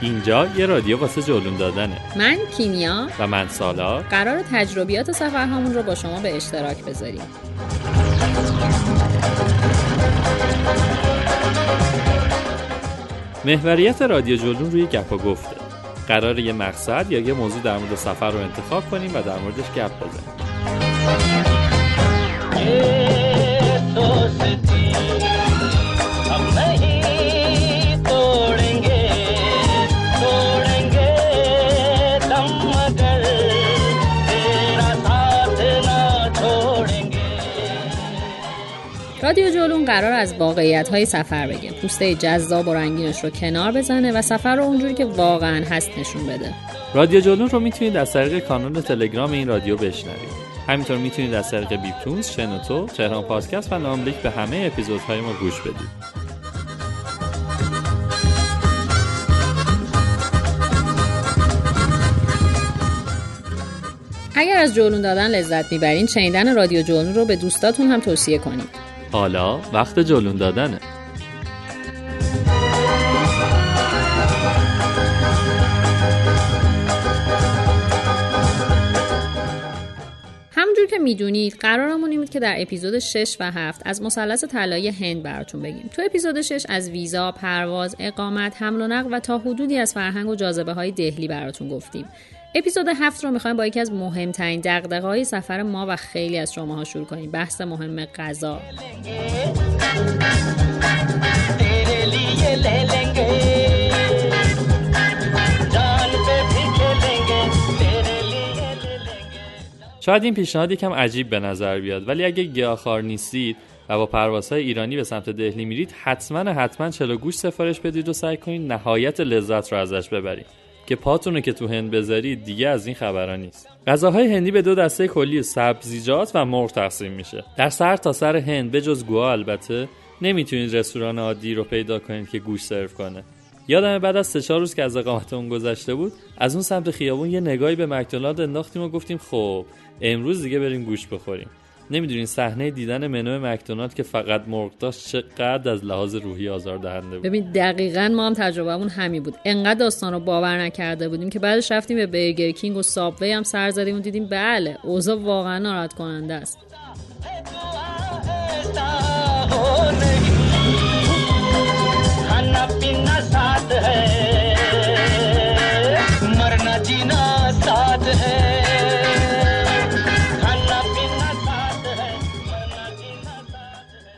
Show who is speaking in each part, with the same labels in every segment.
Speaker 1: اینجا یه رادیو واسه جلون دادنه.
Speaker 2: من کیمیا.
Speaker 1: و من سالا.
Speaker 2: قرار تجربیات سفرهامون رو با شما به اشتراک بذاریم.
Speaker 1: محوریت رادیو جلون روی گپ و گفته. قرار یه مقصد یا یه موضوع در مورد سفر رو انتخاب کنیم و در موردش گپ بزنیم.
Speaker 2: رادیو جولون قرار از واقعیت های سفر بگه. پوسته جذاب و رنگینش رو کنار بزنه و سفر رو اونجوری که واقعا هست نشون بده.
Speaker 1: رادیو جلون رو می‌تونید از طریق کانال تلگرام این رادیو بشنوید. همینطور می‌تونید از طریق بیپتونز، شنوتو، تهران پادکست و ناملیک به همه اپیزودهای ما گوش بدید.
Speaker 2: اگر از جولون دادن لذت می‌برین شنیدن رادیو جولون رو به دوستاتون هم توصیه کنید.
Speaker 1: حالا وقت جلون دادنه.
Speaker 2: همونجور که می‌دونید قرارمون این بود که در اپیزود 6 و 7 از مثلث طلایی هند براتون بگیم. تو اپیزود 6 از ویزا، پرواز، اقامت، حمل و نقل و تا حدودی از فرهنگ و جاذبه های دهلی براتون گفتیم. اپیزود هفت رو می‌خوایم با یکی از مهمترین دقدقه های سفر ما و خیلی از شماها شروع کنیم. بحث مهم غذا.
Speaker 1: شاید این پیشنهاد یکم عجیب به نظر بیاد ولی اگه گیاهخوار نیستید و با پروازهای ایرانی به سمت دهلی میرید حتما حتما چلو گوش سفارش بدید و سعی کنید نهایت لذت رو ازش ببرید. که پاتون رو که تو هند بذارید دیگه از این خبرها نیست. غذاهای هندی به دو دسته کلی سبزیجات و مرغ تقسیم میشه. در سر تا سر هند بجز گوا البته نمی‌تونید رستوران عادی رو پیدا کنید که گوش سرو کنه. یادم بعد از سه چهار روز که از اقامت اون گذشته بود از اون سمت خیابون یه نگاهی به مکدونالد انداختیم و گفتیم خب امروز دیگه بریم گوش بخوریم. نمی‌دونین صحنه دیدن منو مکدونالد که فقط مرغ داشت چقدر از لحاظ روحی آزار دهنده بود.
Speaker 2: ببین دقیقا ما هم تجربهمون همین بود. انقدر داستان رو باور نکرده بودیم که بعدش رفتیم به برگر کینگ و سابوی هم سر زدیم و دیدیم بله اوضاع واقعا ناراحت کننده است.
Speaker 3: مرنا جینا ساتھ ہے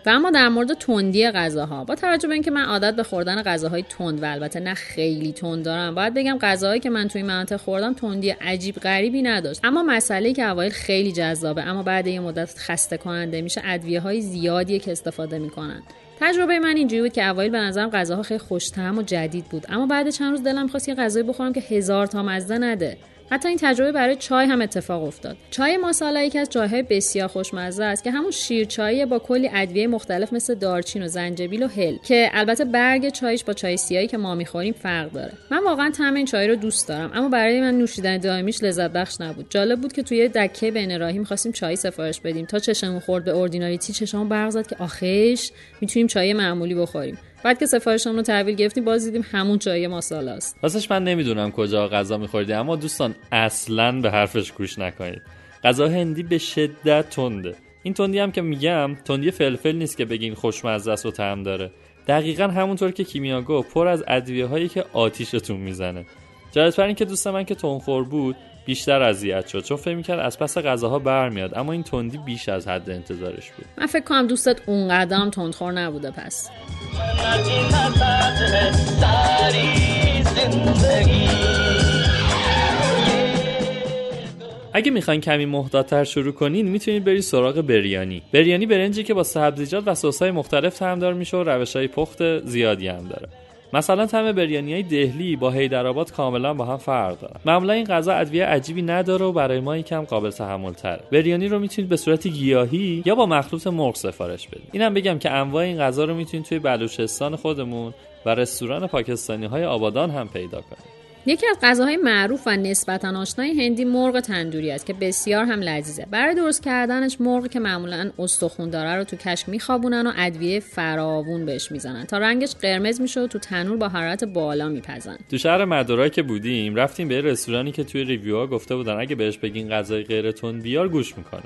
Speaker 2: و اما در مورد تندی غذاها با توجه به اینکه من عادت به خوردن غذاهای تند و البته نه خیلی تند دارم باید بگم غذاهایی که من توی مناطق خوردم تندی عجیب غریبی نداشت. اما مسئله که اوایل خیلی جذابه اما بعد یه مدت خسته کننده میشه ادویه های زیادیه که استفاده می‌کنن. تجربه من اینجوری بود که اوایل به نظرم غذاها خیلی خوش‌طعم و جدید بود. اما بعد چند روز دلم خواست یه غذایی بخورم که هزار تا مزه نده. حتی این تجربه برای چای هم اتفاق افتاد. چای ماسالا یکی از چایهای بسیار خوشمزه است که همون شیر چاییه با کلی ادویه مختلف مثل دارچین و زنجبیل و هل که البته برگ چایش با چای سیاهی که ما می‌خوریم فرق داره. من واقعا طعم این چای رو دوست دارم اما برای من نوشیدن دائمیش لذت بخش نبود. جالب بود که توی دکه بین راهی می‌خواستیم چای سفارش بدیم تا چشمون خورد به اوردیناریتی چشمون برق زد که آخش می‌تونیم چای معمولی بخوریم. بعد که سفارشمون رو تحویل گرفتیم باز دیدیم همون چای ماسالا است.
Speaker 1: راستش من نمی‌دونم کجا غذا میخوردی اما دوستان اصلا به حرفش گوش نکنید. غذا هندی به شدت تنده. این تندی هم که میگم تندی فلفل نیست که بگین خوشمزه است و طعم داره. دقیقا همونطور که کیمیاگو پر از ادویه هایی که آتیشتون می‌زنه. جالبتر این که دوست من که تنخور بود بیشتر اذیت شد چون فکر می‌کرد از پس غذاها برمیاد. اما این تندی بیش از حد انتظارش بود.
Speaker 2: من فکر کنم دوستت اونقدر هم تندخور نبوده پس.
Speaker 1: اگه می‌خواین کمی محتاطتر شروع کنین می‌تونید برید سراغ بریانی. بریانی برنجی که با سبزیجات و سسهای مختلف تعمدار میشه و روش های پخت زیادی هم داره. مثلا طعم بریانی دهلی با هیدرآباد کاملا با هم فرق داره معمولا این غذا ادویه عجیبی نداره و برای ما یکم قابل تحمل تره بریانی رو می‌تونید به صورت گیاهی یا با مخلوط مرغ سفارش بدید. اینم بگم که انواع این غذا رو می‌تونید توی بلوچستان خودمون و رستوران پاکستانی های آبادان هم پیدا کنید.
Speaker 2: یکی از غذاهای معروف و نسبتا آشنای هندی مرغ تندوری است که بسیار هم لذیذه. برای درست کردنش مرغ که معمولا استخون داره رو تو کشک میخوابونن و ادویه فراوون بهش می‌زنن. تا رنگش قرمز میشه و تو تنور با حرارت بالا میپزن.
Speaker 1: تو شهر مدارا که بودیم رفتیم به رستورانی که توی review ها گفته بودن اگه بهش بگین غذای غیر بیار گوش می‌کنه.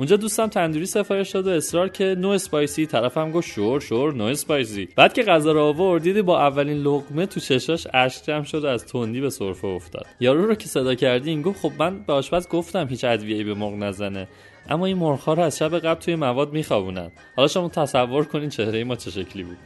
Speaker 1: اونجا دوستم تندوری سفارش داد و اصرار که no spicy طرفم گفت sure sure no spicy. بعد که غذا رو آورد دیدی با اولین لقمه تو چشاش اشک جمع شد و از تندی به سرفه افتاد. یارو رو که صدا کردیم گفت خب من به آشپز گفتم هیچ ادویه‌ای به مرغ نزنه. اما این مرغ‌ها رو از شب قبل توی مواد میخوابونن. حالا شما تصور کنین چهره ما چه شکلی بود.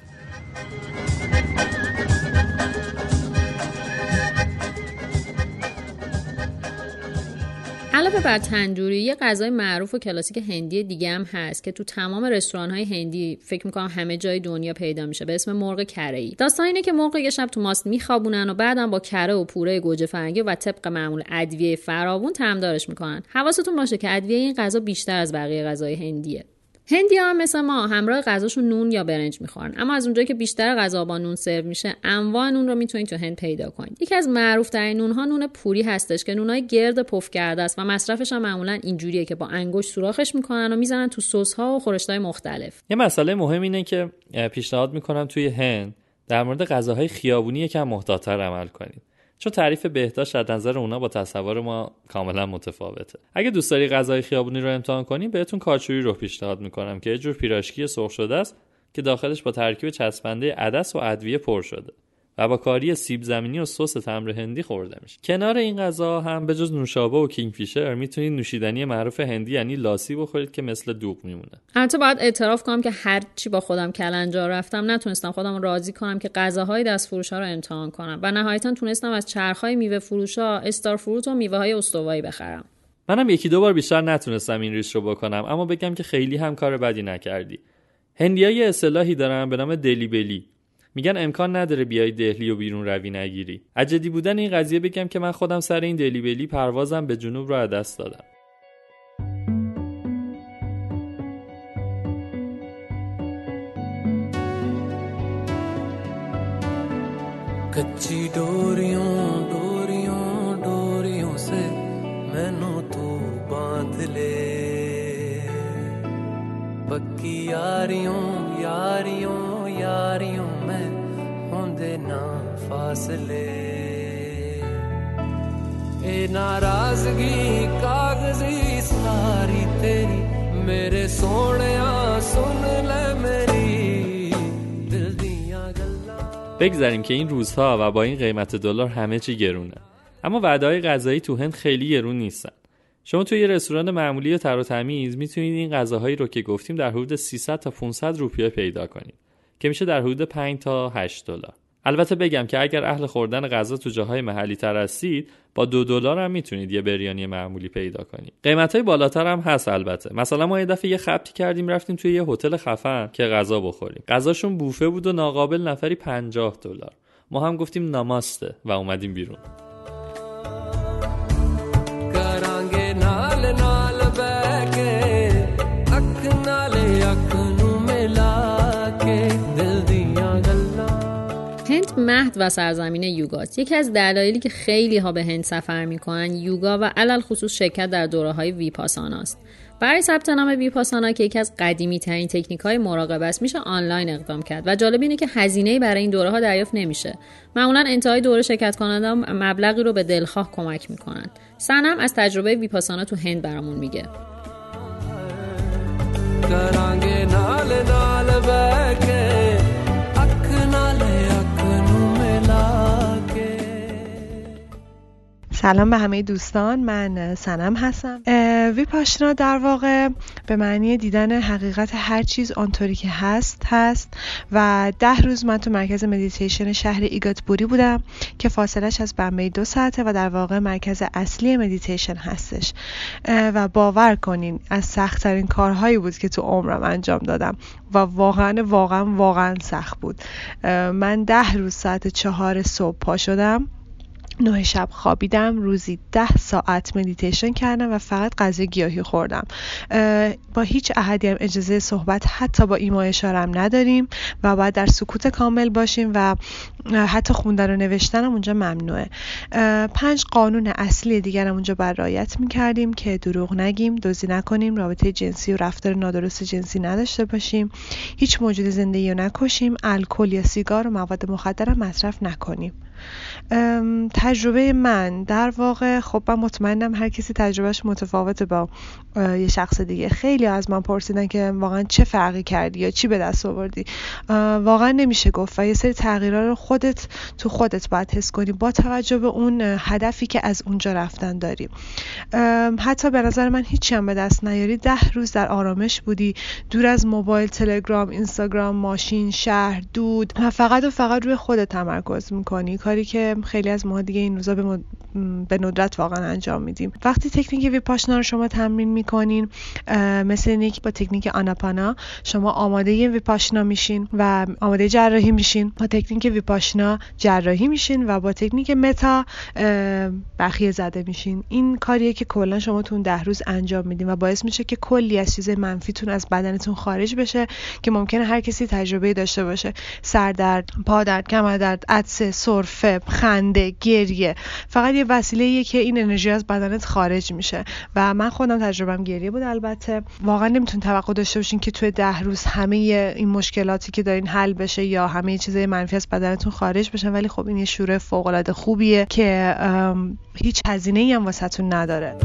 Speaker 2: علاوه بر تندوری یه غذای معروف و کلاسیک هندی دیگه هم هست که تو تمام رستوران های هندی فکر می‌کنم همه جای دنیا پیدا میشه به اسم مرغ کره ای داستان اینه که مرغ یه شب تو ماست میخوابونن و بعدم با کره و پوره گوجه فرنگی و طبق معمول ادویه فراوون تمدارش می‌کنن. حواستون باشه که ادویه این غذا بیشتر از بقیه غذای هندیه. هندی هم مثل ما همراه غذاشون نون یا برنج می‌خورن. اما از اونجایی که بیشتر غذا با نون سرو میشه انواع نون رو می‌تونید تو هند پیدا کنید. یکی از معروف ترین نون ها نون پوری هستش که نونای گرد پف کرده است و مصرفش هم معمولا اینجوریه که با انگشت سوراخش می‌کنن و می‌زنن تو سس ها و خورشت های مختلف.
Speaker 1: یه مسئله مهم اینه که پیشنهاد می‌کنم توی هند در مورد غذاهای خیابونی یکم محتاطتر عمل کنید. چون تعریف بهداشت از نظر اونا با تصور ما کاملا متفاوته. اگه دوست داری غذای خیابونی رو امتحان کنی بهتون کاچوری رو پیشنهاد می‌کنم که یه جور پیراشکی سرخ شده است که داخلش با ترکیب چسبنده عدس و ادویه پر شده. و با کاری سیب زمینی و سس تمر هندی خورده میشه کنار این غذا هم به جز نوشابه و کینگفیشر می‌تونید نوشیدنی معروف هندی یعنی لاسی بخورید که مثل دوغ میمونه.
Speaker 2: البته باید اعتراف کنم که هر چی با خودم کلنجار رفتم نتونستم خودم راضی کنم که غذاهای دست فروش ها رو امتحان کنم و نهایتا تونستم از چرخهای میوه فروش ها استار فروت و میوه های استوایی بخرم.
Speaker 1: منم یکی دو بار بیشتر نتونستم این ریس رو بکنم اما بگم که خیلی هم کار بدی نکردی. هندیا یه اصطلاحی دارن به نام دلی بلی میگن امکان نداره بیای دهلی و بیرون روی نگیری. عجدی بودن این قضیه بگم که من خودم سر این دلی بلی پروازم به جنوب را دست دادم.
Speaker 3: کچی ڈوریوں ڈوریوں ڈوریوں سے مینو تو باندھ لے۔ پکی یاریوں یاریوں یاریوں نا فاصلے اے ناراضگی کاغذی ساری تیری میرے سونے سن لے میری دل
Speaker 1: بگذاریم که این روزها و با این قیمت دلار همه چی گرونه. اما وعده های غذایی تو هند خیلی گرون نیستن. شما توی یه رستوران معمولی یا تر و تمیز می‌تونید این غذاهایی رو که گفتیم در حدود 300 تا 500 روپیه پیدا کنید که میشه در حدود 5 تا 8 دلار. البته بگم که اگر اهل خوردن غذا تو جاهای محلی تر هستید با دو دلار هم می‌تونید یه بریانی معمولی پیدا کنید. قیمت های بالاتر هم هست البته. مثلا ما یه دفعه یه خبتی کردیم رفتیم توی یه هتل خفن که غذا بخوریم. غذاشون بوفه بود و ناقابل نفری 50 دلار. ما هم گفتیم ناماسته و اومدیم بیرون.
Speaker 2: مهد و سرزمین یوگاست یکی از دلایلی که خیلی ها به هند سفر می‌کنن یوگا و علل خصوص شرکت در دوره های ویپاسانا است. برای ثبت نام ویپاسانا که یکی از قدیمی ترین تکنیک های مراقبه است میشه آنلاین اقدام کرد و جالب اینه که هزینه برای این دوره ها دریافت نمیشه. معمولا انتهای دوره شرکت کننده مبلغی رو به دلخواه کمک می‌کنن. سنم از تجربه ویپاسانا تو هند برامون میگه.
Speaker 4: سلام به همه دوستان من سنم هستم. ویپاشنا در واقع به معنی دیدن حقیقت هر چیز آنطوری که هست هست و ده روز من تو مرکز مدیتیشن شهر ایگاتپوری بودم که فاصلش از بمبئی دو ساعته و در واقع مرکز اصلی مدیتیشن هستش. و باور کنین از سختترین کارهایی بود که تو عمرم انجام دادم و واقعا واقعا واقعا سخت بود. من ده روز ساعت چهار صبح پا شدم. نه شب خوابیدم روزی ده ساعت مدیتیشن کردم و فقط غذای گیاهی خوردم. با هیچ احدی هم اجازه صحبت حتی با ایما اشارم نداریم و باید در سکوت کامل باشیم و حتی خوندن و نوشتن اونجا ممنوعه. پنج قانون اصلی دیگر هم اونجا بر رعایت می‌کردیم که دروغ نگیم دوزی نکنیم رابطه جنسی و رفتار نادرست جنسی نداشته باشیم. هیچ موجود زندگی رو نکشیم الکل یا سیگار و مواد مخدر مصرف نکنیم. تجربه من در واقع خب من مطمئنم هر کسی تجربهش متفاوته با یه شخص دیگه. خیلی از من پرسیدن که واقعا چه فرقی کردی یا چی به دست آوردی. واقعا نمیشه گفت و یه سری تغییرها رو خودت تو خودت باید حس کنی با توجه به اون هدفی که از اونجا رفتن داری. حتی به نظر من هیچی هم به دست نیاری. ده روز در آرامش بودی. دور از موبایل تلگرام اینستاگرام ماشین شهر دود. و فقط و فقط روی خودت تمرکز می‌کنی. کاری که خیلی از ما دیگه این روزا به, به ندرت واقعا انجام میدیم. وقتی تکنیک ویپاشنا رو شما تمرین می‌کنین مثل اینکه با تکنیک آناپانا شما آماده ویپاشنا میشین و آماده جراحی میشین. با تکنیک ویپاشنا جراحی میشین و با تکنیک متا بخیه زده میشین. این کاریه که کلا شما تو ده روز انجام میدین و باعث میشه که کلی از چیز منفیتون از بدنتون خارج بشه که ممکنه هر کسی تجربه داشته باشه. سردرد پادرد کمردرد عطسه سرفه. خنده گریه. فقط یه وسیله که این انرژی از بدنت خارج میشه. و من خودم تجربم گریه بود البته. واقعا نمیتون توقع داشته باشین که توی ده روز همه این مشکلاتی که دارین حل بشه یا همه چیزای منفی از بدنتون خارج بشه ولی خب این یه شوره فوق العاده خوبیه که هیچ هزینه ای هم واسهتون نداره.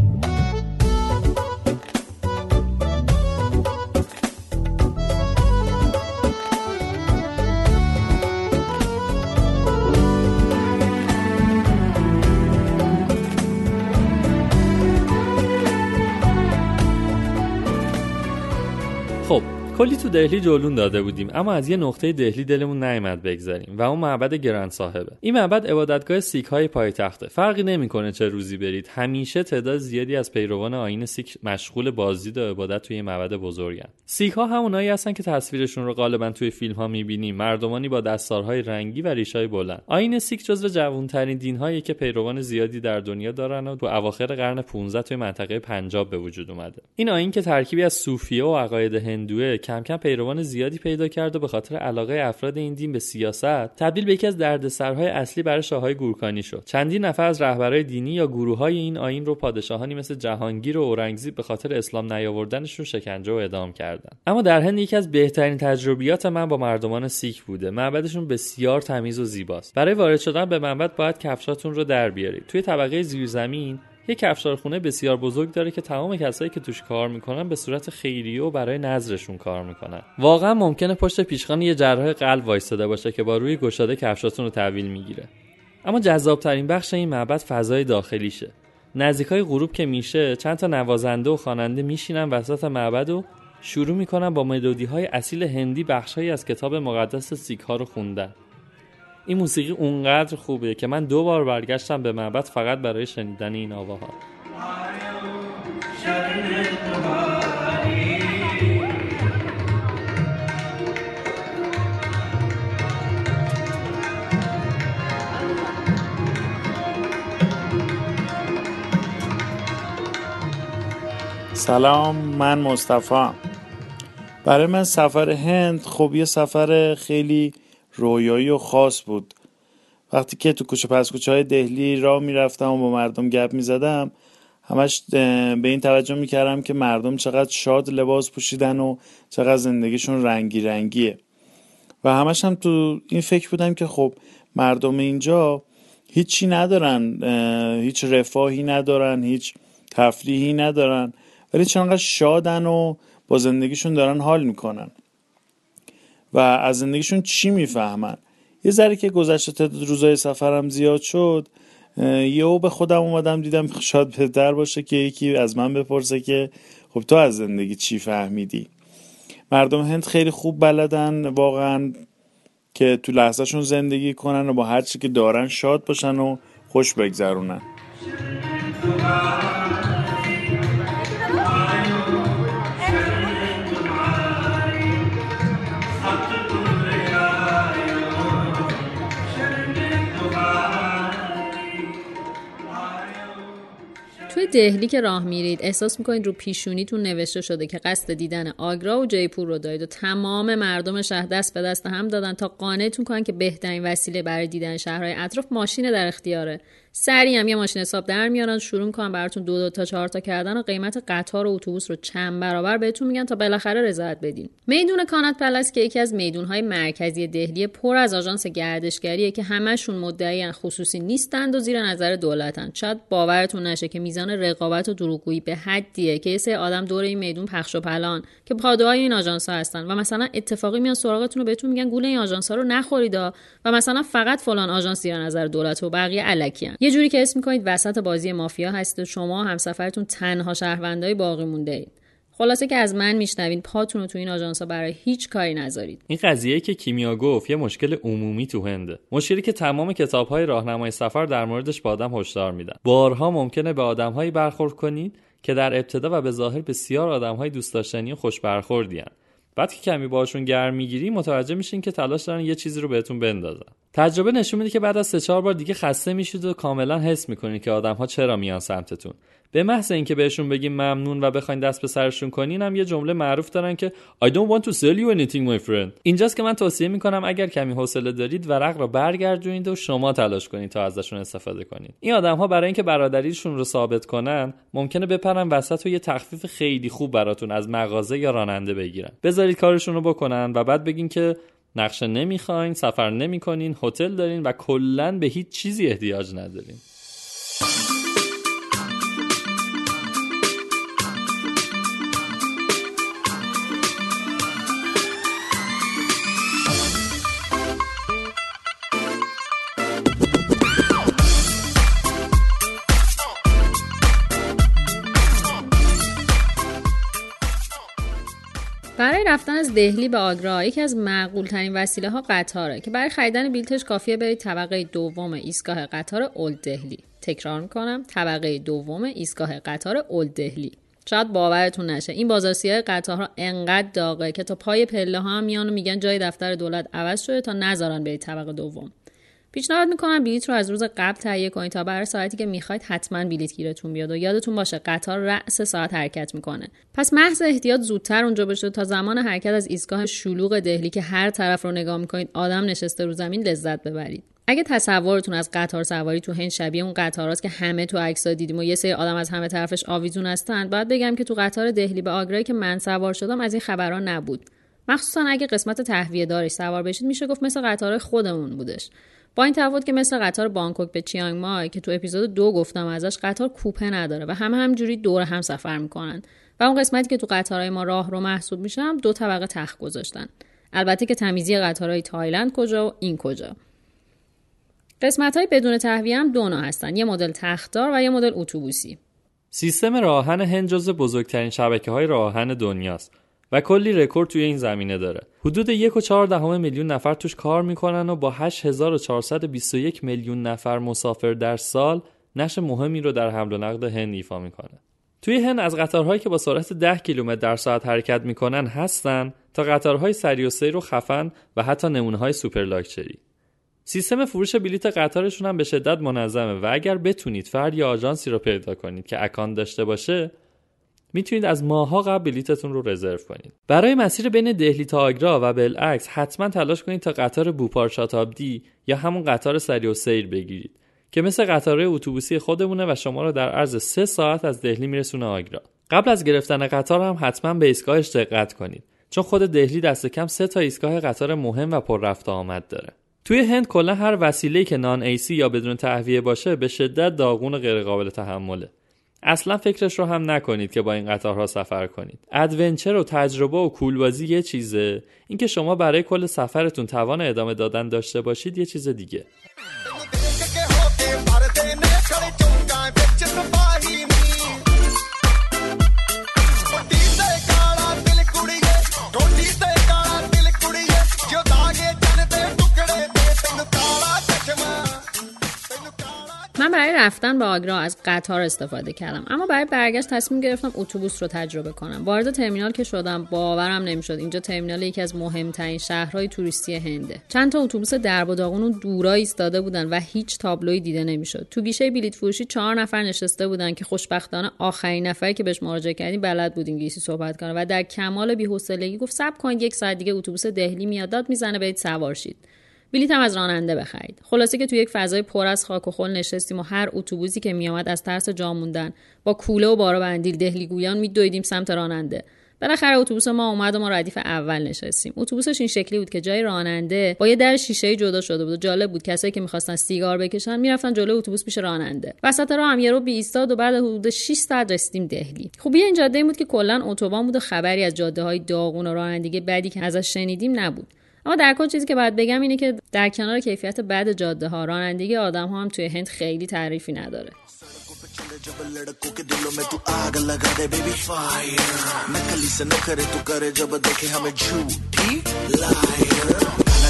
Speaker 4: khủng.
Speaker 1: کلی تو دهلی جولون داده بودیم اما از یه نقطه دهلی دلمون نیامد بگذاریم و اون معبد گرند صاحبه. این معبد عبادتگاه سیک های پایتخته. فرقی نمی‌کنه چه روزی برید همیشه تعداد زیادی از پیروان آیین سیک مشغول بازدید و عبادت توی معبد بزرگن. سیک ها همونایی هستن که تصویرشون رو غالبا توی فیلم ها می‌بینیم. مردمانی با دستارهای رنگی و ریشای بلند. آیین سیک جزو جوانترین دین که پیروان زیادی در دنیا دارن و تو اواخر قرن 15 توی منطقه پنجاب به وجود اومده. این آیین که ترکیبی از صوفیه و عقاید هندوه کم کم پیروان زیادی پیدا کرد و به خاطر علاقه افراد این دین به سیاست تبدیل به یکی از دردسرهای اصلی برای شاههای گورکانی شد. چندین نفر از رهبرای دینی یا گروههای این آیین رو پادشاهانی مثل جهانگیر و اورنگزیب به خاطر اسلام نیاوردنشون شکنجه و اعدام کردند اما در هند یکی از بهترین تجربیات من با مردمان سیک بوده. معبدشون بسیار تمیز و زیباست. برای وارد شدن به معبد باید کفشاتون رو در بیارید. توی طبقه زیرزمین یه کفشارخونه بسیار بزرگ داره که تمام کسایی که توش کار می‌کنن به صورت خیریه و برای نظرشون کار می‌کنن. واقعا ممکنه پشت پیشخان یه جراح قلب وایستاده باشه که با روی گشاده کفشاتون رو تحویل می‌گیره. اما جذابترین بخش این معبد فضای داخلیشه. نزدیکای غروب که میشه چند تا نوازنده و خواننده میشینن وسط معبد و شروع می‌کنن با ملودی های اصیل هندی بخشهایی از کتاب مقدس سیک ها رو خوندن. این موسیقی اونقدر خوبه که من دو بار برگشتم به معبد فقط برای شنیدن این آواها.
Speaker 5: سلام من مصطفی. برای من سفر هند خب یه سفر خیلی رویایی و خاص بود. وقتی که تو کوچه پس کوچه های دهلی را می‌رفتم و با مردم گپ می‌زدم همش به این توجه می‌کردم که مردم چقدر شاد لباس پوشیدن و چقدر زندگیشون رنگی رنگیه. و همش هم تو این فکر بودم که خب مردم اینجا هیچی ندارن هیچ رفاهی ندارن هیچ تفریحی ندارن ولی چقدر شادن و با زندگیشون دارن حال می‌کنن. و از زندگیشون چی می‌فهمن؟ یه ذره که گذشته تعداد روزای سفرم زیاد شد یهو به خودم اومدم دیدم شاید بهتر باشه که یکی از من بپرسه که خب تو از زندگی چی فهمیدی؟ مردم هند خیلی خوب بلدن واقعا که تو لحظهشون زندگی کنن و با هر چی که دارن شاد باشن و خوش بگذرونن.
Speaker 2: توی دهلی که راه میرید احساس می‌کنید رو پیشونیتون نوشته شده که قصد دیدن آگرا و جیپور رو دارید و تمام مردم شهر دست به دست هم دادن تا قانعتون کنن که بهترین وسیله برای دیدن شهرهای اطراف ماشین در اختیاره. سریع هم یه ماشین حساب در میارن شروع می‌کنن براتون دو دو تا چهار تا کردن و قیمت قطار و اتوبوس رو چند برابر بهتون میگن تا بالاخره رضایت بدین. میدون کانات پلس که یکی از میدونهای مرکزی دهلی پر از آژانس گردشگریه که همشون مدعی خصوصی نیستند و زیر نظر دولتن. شاید باورتون نشه که میزان رقابت و دروغگویی به حدیه که یه سری آدم دور این میدون پخش و پلان که پادوهای این آژانس ها هستن و مثلا اتفاقی میان سراغتون رو بهتون میگن گول این آژانس ها رو نخورید و مثلا فقط فلان آژانس زیر نظر دولت و بقیه الکیان یه جوری که اسم می‌کنید وسط بازی مافیا هستید و شما همسفرتون تنها شهروندای باقی مونده اید. خلاصه که از من میشنوین پاتون رو تو این آژانس برای هیچ کاری نذارید.
Speaker 1: این قضیه که کیمیا گفت یه مشکل عمومی تو هنده. مشکلی که تمام کتاب های راهنمای سفر در موردش به آدم هشدار میدن. بارها ممکنه به آدمهایی برخورد کنید که در ابتدا و به ظاهر بسیار آدمهای دوست داشتنی و خوش برخوردیان بعد که کمی باشون گرم می‌گیری متوجه میشین که تلاش دارن یه چیزی رو بهتون بندازن. تجربه نشون میده که بعد از سه چهار بار دیگه خسته میشید و کاملا حس می‌کنید که آدم ها چرا میان سمتتون. به محض اینکه بهشون بگیم ممنون و بخواین دست به سرشون کنین هم یه جمله معروف دارن که I don't want to sell you anything my friend. اینجاست که من توصیه می‌کنم اگر کمی حوصله دارید ورق را برگردونید و شما تلاش کنید تا ازشون استفاده کنید. این آدم ها برای اینکه برادریشون رو ثابت کنن ممکنه بپرن وسط و یه تخفیف خیلی خوب براتون از مغازه یا راننده بگیرن. بذارید کارشون رو بکنن و بعد بگین که نقشه نمی‌خواین سفر نمی‌کنین هتل دارین و کلا به هیچ چیزی احتیاج ندارین.
Speaker 2: رفتن از دهلی به آگرا یکی از معقول ترین وسیله ها قطاره که برای خریدن بیلتش کافیه برید طبقه دوم ایستگاه قطار اولد دهلی. تکرار می‌کنم طبقه دوم ایستگاه قطار اولد دهلی. شاید باورتون نشه این بازارسی های قطارها انقدر داغه که تا پای پله ها هم میان و میگن جای دفتر دولت عوض شده تا نذارن برید طبقه دوم. پیشنهاد می‌کنم بلیط رو از روز قبل تهیه کنید تا برای ساعتی که می‌خواید حتما بلیط گیرتون بیاد و یادتون باشه قطار رأس ساعت حرکت می‌کنه. پس محض احتیاط زودتر اونجا بشه تا زمان حرکت از ایستگاه شلوغ دهلی که هر طرف رو نگاه می‌کنید آدم نشسته رو زمین لذت ببرید. اگه تصورتون از قطار سواری تو هند شبیه اون قطاراست که همه تو عکسا دیدیم و یه سری آدم از همه طرفش آویزون هستن باید بگم که تو قطار دهلی به آگرایی که من سوار شدم از این خبرها نبود. مخصوصا اگه قسمت تهویه دارش سوار بشید میشه گفت مثل قطار خودمون بودش. با این تفاوت که مثل قطار بانکوک به چیانگ مای که تو اپیزود دو گفتم ازش قطار کوپه نداره و همه همجوری دور هم سفر می‌کنن. و اون قسمتی که تو قطارهای ما راه رو محسوب میشه هم دو طبقه تخت گذاشتن. البته که تمیزی قطارهای تایلند کجا و این کجا. قسمت های بدون تهویه هم دو نوع هستن. یه مدل تختدار و یه مدل اتوبوسی.
Speaker 1: سیستم راه‌آهن هند جز بزرگترین شبکه های راه‌آهن دنیاست. و کلی رکورد توی این زمینه داره. حدود یک و چهار دهم میلیون نفر توش کار می‌کنن و با 8421 میلیون نفر مسافر در سال نقش مهمی رو در حمل و نقل هند ایفا می‌کنه. توی هند از قطارهایی که با سرعت 10 کیلومتر در ساعت حرکت می‌کنن هستن تا قطارهای سری و سیر و خفن و حتی نمونه های سوپر لاکچری. سیستم فروش بلیت قطارشون هم به شدت منظمه و اگر بتونید فرد یا آژانسی رو پیدا کنید که اکان داشته باشه می‌تونید از ماها قبل بلیتتون رو رزرو کنید. برای مسیر بین دهلی تا آگرا و بالعکس حتما تلاش کنید تا قطار بوپار شاتابدی یا همون قطار سری و سیر بگیرید که مثل قطارهای اتوبوسی خودمونه و شما رو در عرض سه ساعت از دهلی میرسونه آگرا. قبل از گرفتن قطار هم حتما به ایستگاهش دقت کنید چون خود دهلی دست کم سه تا ایستگاه قطار مهم و پر رفت آمد داره. توی هند کلا هر وسیله‌ای که non AC یا بدون تهویه باشه به شدت داغون و غیرقابل تحمله. اصلا فکرش رو هم نکنید که با این قطارها سفر کنید. adventure و تجربه و cool بازی یه چیزه. اینکه شما برای کل سفرتون توان ادامه دادن داشته باشید یه چیز دیگه.
Speaker 2: برای رفتن به آگرا از قطار استفاده کردم. اما برای برگشت تصمیم گرفتم اتوبوس رو تجربه کنم. وارد ترمینال که شدم باورم نمی‌شد. اینجا ترمینال یکی از مهمترین شهرهای توریستی هنده چند تا اتوبوس درب و داغون دورا ایستاده بودن و هیچ تابلوی دیده نمی‌شد. تو گیشه بلیت فروشی چهار نفر نشسته بودن که خوشبختانه آخرین نفری که بهش مراجعه کردیم بلد بود انگلیسی صحبت کنه و در کمال بی‌حوصلگی گفت صبر کنید یک ساعت دیگه اتوبوس دهلی میاد. داد می‌زنه برید سوار شید. بلیط هم از راننده بخرید. خلاصه که تو یک فضای پر از خاک و خل نشستیم و هر اتوبوسی که میآمد از ترس جا موندن. با کوله و بارا بندیل دهلی گویان میدویدیم سمت راننده. بالاخره اتوبوس ما اومد و ما ردیف اول نشستیم. اتوبوسش این شکلی بود که جای راننده با یه در شیشه جدا شده بود و جالب بود. کسایی که می‌خواستن سیگار بکشن می‌رفتن جلو اتوبوس پیش راننده. وسط راه هم یه رو ایستاد و بعد حدود 6 ساعت رسیدیم دهلی. خوبی این جاده این بود که کلا اتوبان بود و خبری از جاده های داغون و رانندگی بدی که ازش شنیدیم نبود. اما در کل چیزی که باید بگم اینه که در کنار کیفیت بد جاده ها رانندگی آدم ها هم توی هند خیلی تعریفی نداره.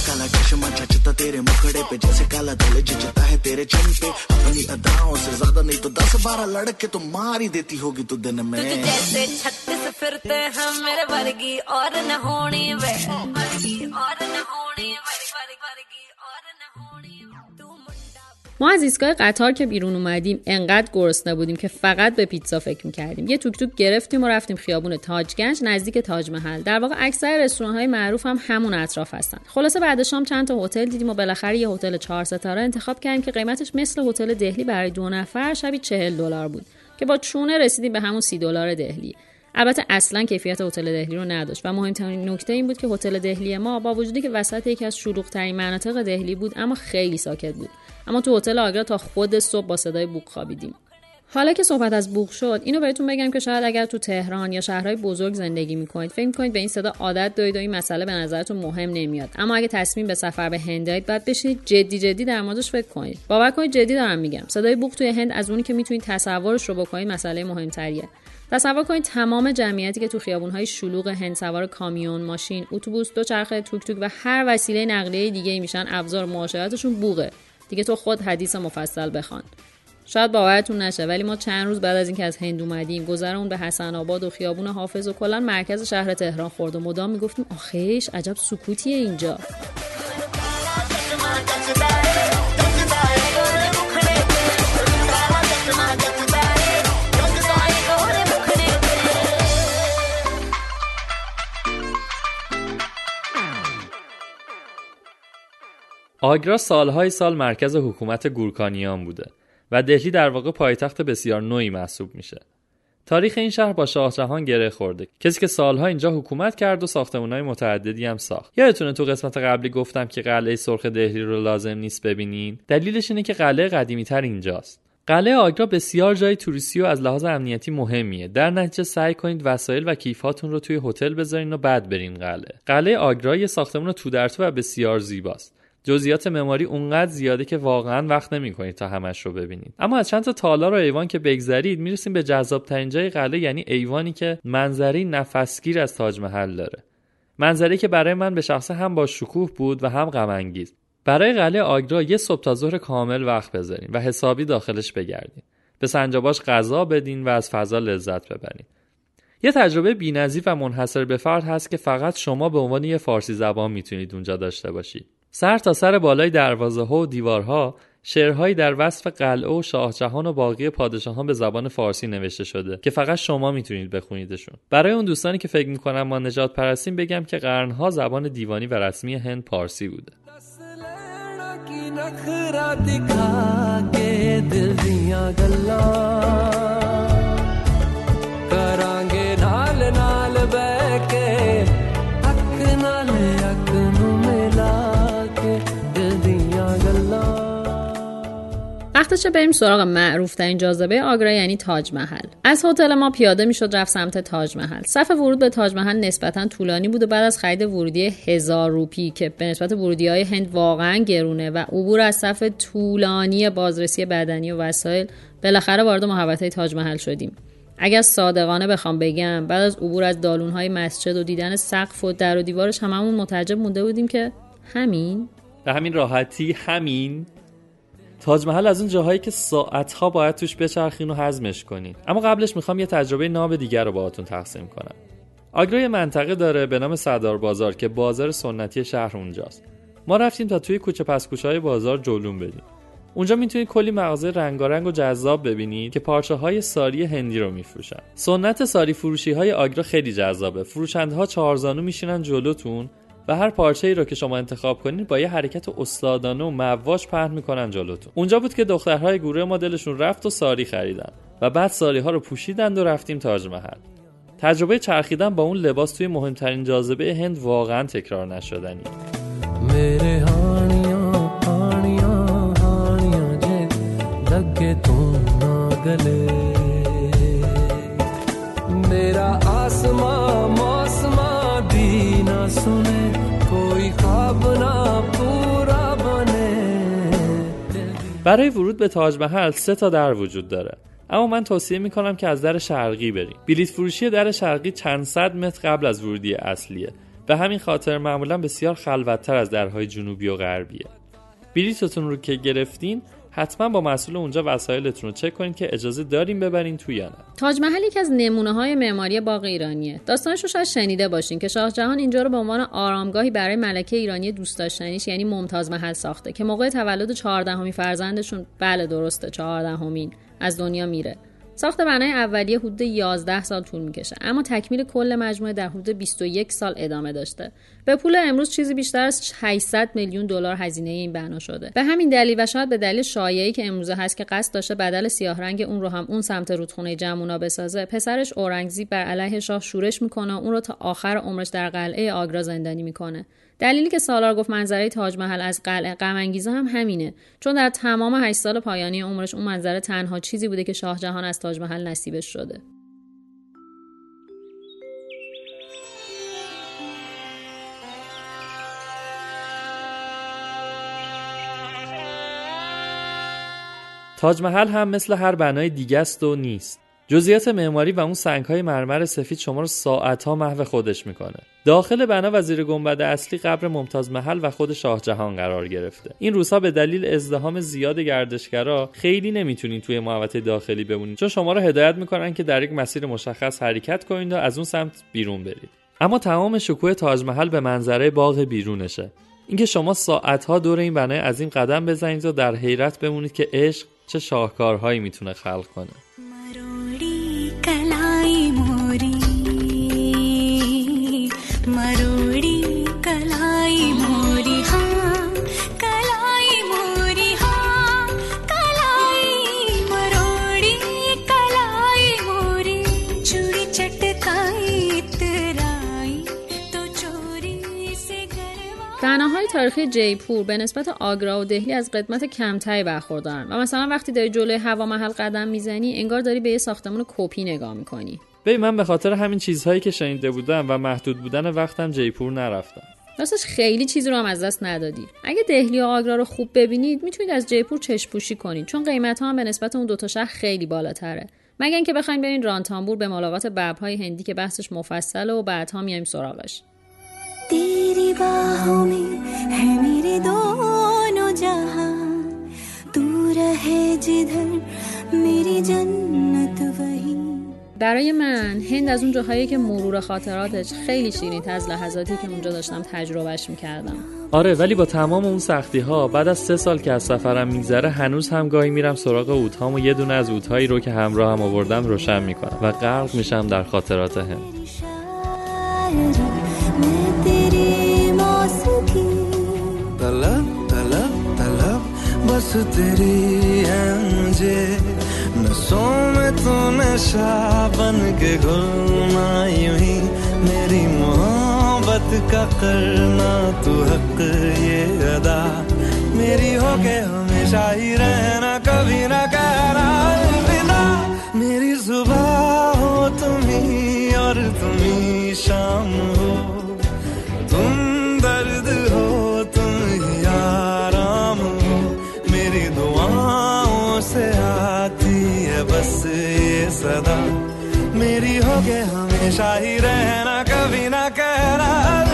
Speaker 2: काला चश्मा जचता तेरे मुखड़े पे। जैसे काला दिल जचता है तेरे चम पे। अपनी अदाओं से ज़्यादा नहीं तो दस बारह लड़के तो मार ही देती होगी तू दिन में। जैसे छत्तीस फिरते हैं मेरे वर्गी और न होने वे। और न होने वर्गी ما از ایستگاه قطار که بیرون اومدیم انقدر گرسنه بودیم که فقط به پیتزا فکر می‌کردیم. یه توک توک گرفتیم و رفتیم خیابون تاجگنج نزدیک تاج محل. در واقع اکثر رستوران های معروف هم همون اطراف هستن. خلاصه بعد شام چند تا هتل دیدیم و بالاخره یه هتل چهار ستاره انتخاب کردیم که قیمتش مثل هتل دهلی برای دو نفر شبی چهل دلار بود که با چونه رسیدیم به همون سی دلار دهلی. البته اصلا کیفیت هتل دهلی رو نداشت و مهمترین نکته این بود که هتل دهلی ما با وجودی که وسط یکی از شلوغ‌ترین مناطق دهلی بود اما خیلی ساکت بود. اما تو هتل آگرا تا خود صبح با صدای بوق خوابیدیم. حالا که صحبت از بوق شد اینو بهتون بگم که شاید اگر تو تهران یا شهرهای بزرگ زندگی می‌کنید فکر می‌کنید به این صدا عادت دارید و این مسئله به نظرتون مهم نمیاد. اما اگه تصمیم به سفر به هند دارید باید بشینید جدی جدی در موردش فکر کنید. باور کنید جدی دارم میگم. صدای بوق توی هند از اونی که می‌تونید تصورش رو بکنید مسئله مهمتریه. تصور کنید تمام جمعیتی که تو خیابونهای شلوغ هند سوار کامیون، ماشین، اتوبوس، دوچرخه، توک توک و هر وسیله نقلیه دیگه میشن ابزار معاشرتشون بوغه. دیگه تو خود حدیث مفصل بخوان. شاید باورتون نشه ولی ما چند روز بعد از اینکه از هند اومدیم گذرمون به حسن آباد و خیابون حافظ و کلا مرکز شهر تهران خورد و مدام می‌گفتیم آخیش عجب سکوتیه اینجا
Speaker 1: آگرا سالهای سال مرکز حکومت گورکانیان بوده و دهلی در واقع پایتخت بسیار نوعی محسوب میشه. تاریخ این شهر با شاهجهان گره خورده. کسی که سالها اینجا حکومت کرد و ساختمانهای متعددی هم ساخت. یادتونه تو قسمت قبلی گفتم که قلعه سرخ دهلی رو لازم نیست ببینین؟ دلیلش اینه که قلعه قدیمی تر اینجاست. قلعه آگرا بسیار جای توریستی و از لحاظ امنیتی مهمیه. در نتیجه سعی کنید وسایل و کیفاتون رو توی هتل بذارین و بعد برین قلعه. قلعه آگرا یه ساختمان تو در تو و بسیار زیباست. جزئیات معماری اونقدر زیاده که واقعا وقت نمی‌کنید تا همش رو ببینید. اما از چند تا تالار و ایوان که بگذرید می‌رسیم به جذاب ترین جای قلعه یعنی ایوانی که منظری نفسگیر از تاج محل داره. منظری که برای من به شخصه هم با شکوه بود و هم غم برای قلعه آگرا یه صبح تا ظهر کامل وقت بذارین و حسابی داخلش بگردین به سنجاباش غذا بدین و از فضا لذت ببرین یه تجربه بی‌نظیر و منحصر به فرد هست که فقط شما به عنوان یه فارسی زبان می‌تونید اونجا داشته باشید. سر تا سر بالای دروازه ها و دیوارها شعرهایی در وصف قلعه و شاهجهان و باقی پادشاهان به زبان فارسی نوشته شده که فقط شما می‌تونید بخونیدشون. برای اون دوستانی که فکر می‌کنن ما نجات پرستیم بگم که قرنها زبان دیوانی و رسمی هند پارسی بوده.
Speaker 2: وقتشه بریم سراغ معروف ترین جاذبه آگرا یعنی تاج محل. از هتل ما پیاده می‌شد رفت سمت تاج محل. صف ورود به تاج محل نسبتا طولانی بود و بعد از خرید ورودی هزار روپی که به نسبت ورودی های هند واقعا گرونه و عبور از صف طولانی بازرسی بدنی و وسایل بالاخره وارد محوطه تاج محل شدیم. اگر صادقانه بخوام بگم بعد از عبور از دالون های مسجد و دیدن سقف و در و دیوارش هممون متعجب مونده بودیم که همین؟
Speaker 1: به همین راحتی همین؟ تاج محل از اون جاهایی که ساعتها باید توش بچرخین و هضمش کنین. اما قبلش می‌خوام یه تجربه ناب دیگر رو باهاتون تقسیم کنم. آگرا یه منطقه داره به نام سردار بازار که بازار سنتی شهر اونجاست. ما رفتیم تا توی کوچه پس های بازار جلوم بدیم اونجا می‌تونید کلی مغازه رنگارنگ و جذاب ببینید که پارچه های ساری هندی رو میفروشن. سنت ساری فروشی های آگرا خیلی جذابه. فروشنده ها چهارزانو میشینن جلوتون و هر پارچه ای رو که شما انتخاب کنید با یه حرکت استادانه و مواج پهن می‌کنن جلوتون. اونجا بود که دخترهای گروه ما دلشون رفت و ساری خریدن و بعد ساری ها رو پوشیدند و رفتیم تاج محل. تجربه چرخیدن با اون لباس توی مهمترین جاذبه هند واقعا تکرار نشدنی. برای ورود به تاج محل سه تا در وجود داره. اما من توصیه می‌کنم که از در شرقی بریم. بلیت فروشی در شرقی چند صد متر قبل از ورودی اصلیه. به همین خاطر معمولا بسیار خلوتتر از درهای جنوبی و غربیه. بلیتتون رو که گرفتین حتما با مسئول اونجا وسایلتون رو چک کنید که اجازه داریم ببرین تو یا نه.
Speaker 2: تاج محل یکی از نمونه های معماری باغ ایرانیه. داستانش رو شاید شنیده باشین که شاه جهان اینجا رو به عنوان آرامگاهی برای ملکه ایرانی دوست داشتنیش یعنی ممتاز محل ساخته که موقع تولد چهاردهمین فرزندشون بله درسته چهاردهمین از دنیا میره. ساخت بنای اولیه حدود 11 سال طول می‌کشه. اما تکمیل کل مجموعه در حدود 21 سال ادامه داشته. به پول امروز چیزی بیشتر از 800 میلیون دلار هزینه این بنا شده. به همین دلیل و شاید به دلیل شایعی که امروزه هست که قصد داشته بدل سیاه رنگ اون رو هم اون سمت رودخونه جمونا بسازه پسرش اورنگزیب بر علیه شاه شورش می‌کنه و اون رو تا آخر عمرش در قلعه آگرا زندانی می‌کنه. دلیلی که سالار گفت منظره تاج محل از قلعه غم هم همینه. چون در تمام 8 سال پایانی عمرش اون منظره تنها چیزی بوده که شاه جهان از تاج محل نصیبش شده.
Speaker 1: تاج محل هم مثل هر بنای دیگه است و نیست. جزئیات معماری و اون های مرمر سفید شما رو ها محو خودش می‌کنه. داخل بنا و گنبد اصلی قبر ممتاز محل و خود شاه جهان قرار گرفته. این روزها به دلیل ازدهام زیاد گردشگرا خیلی نمی‌تونید توی محوطه داخلی بمونید چون شما رو هدایت می‌کنن که در یک مسیر مشخص حرکت کنید و از اون سمت بیرون برید. اما تمام شکوه تاج محل به منظره باغ بیرونشه. اینکه شما ساعتها دور این بنای عظیم قدم بزنید و در حیرت بمونید که عشق چه شاهکارهایی می‌تونه خلق کنه.
Speaker 2: بناهای تاریخی جیپور به نسبت آگرا و دهلی از قدمت کمتری برخوردارن و مثلا وقتی داری جلوی هوا محل قدم می‌زنی انگار داری به یه ساختمان کپی نگاه می‌کنی.
Speaker 1: به من به خاطر همین چیزهایی که شنیده بودم و محدود بودن وقتم جیپور نرفتم.
Speaker 2: راستش خیلی چیزی رو هم از دست ندادی. اگه دهلی و آگرا رو خوب ببینید می‌تونید از جیپور چشپوشی کنید چون قیمت ها هم به نسبت اون دوتا شهر خیلی بالاتره. مگه اینکه بخواین برین رانتامبور به ملاقات ببرهای هندی که بحثش مفصله و بعدها میایم سراغش.
Speaker 6: دیری ہے میرے دونوں دور میری جنت
Speaker 2: برای من هند از اون جاهایی که مرور خاطراتش خیلی شیرین از لحظاتی که اونجا داشتم تجربهش می‌کردم.
Speaker 1: آره ولی با تمام اون سختی ها بعد از سه سال که از سفرم میگذره هنوز هم گاهی میرم سراغ اوتام و یه دونه از اوتهایی رو که همراهم هم آوردم روشن می‌کنم و غرق میشم در خاطرات
Speaker 3: هم नसों में तू नशा बन के घुलना यूँ ही मेरी मोहब्बत का करना तू हक ये अदा। मेरी हो के हमेशा ही रहना, कभी ना कहना अलविदा मेरी सुबह हो तुम ही और तुम ही शाम हो। से आती है बस ये सदा। मेरी हो के हमेशा ही रहना, कभी ना कहना।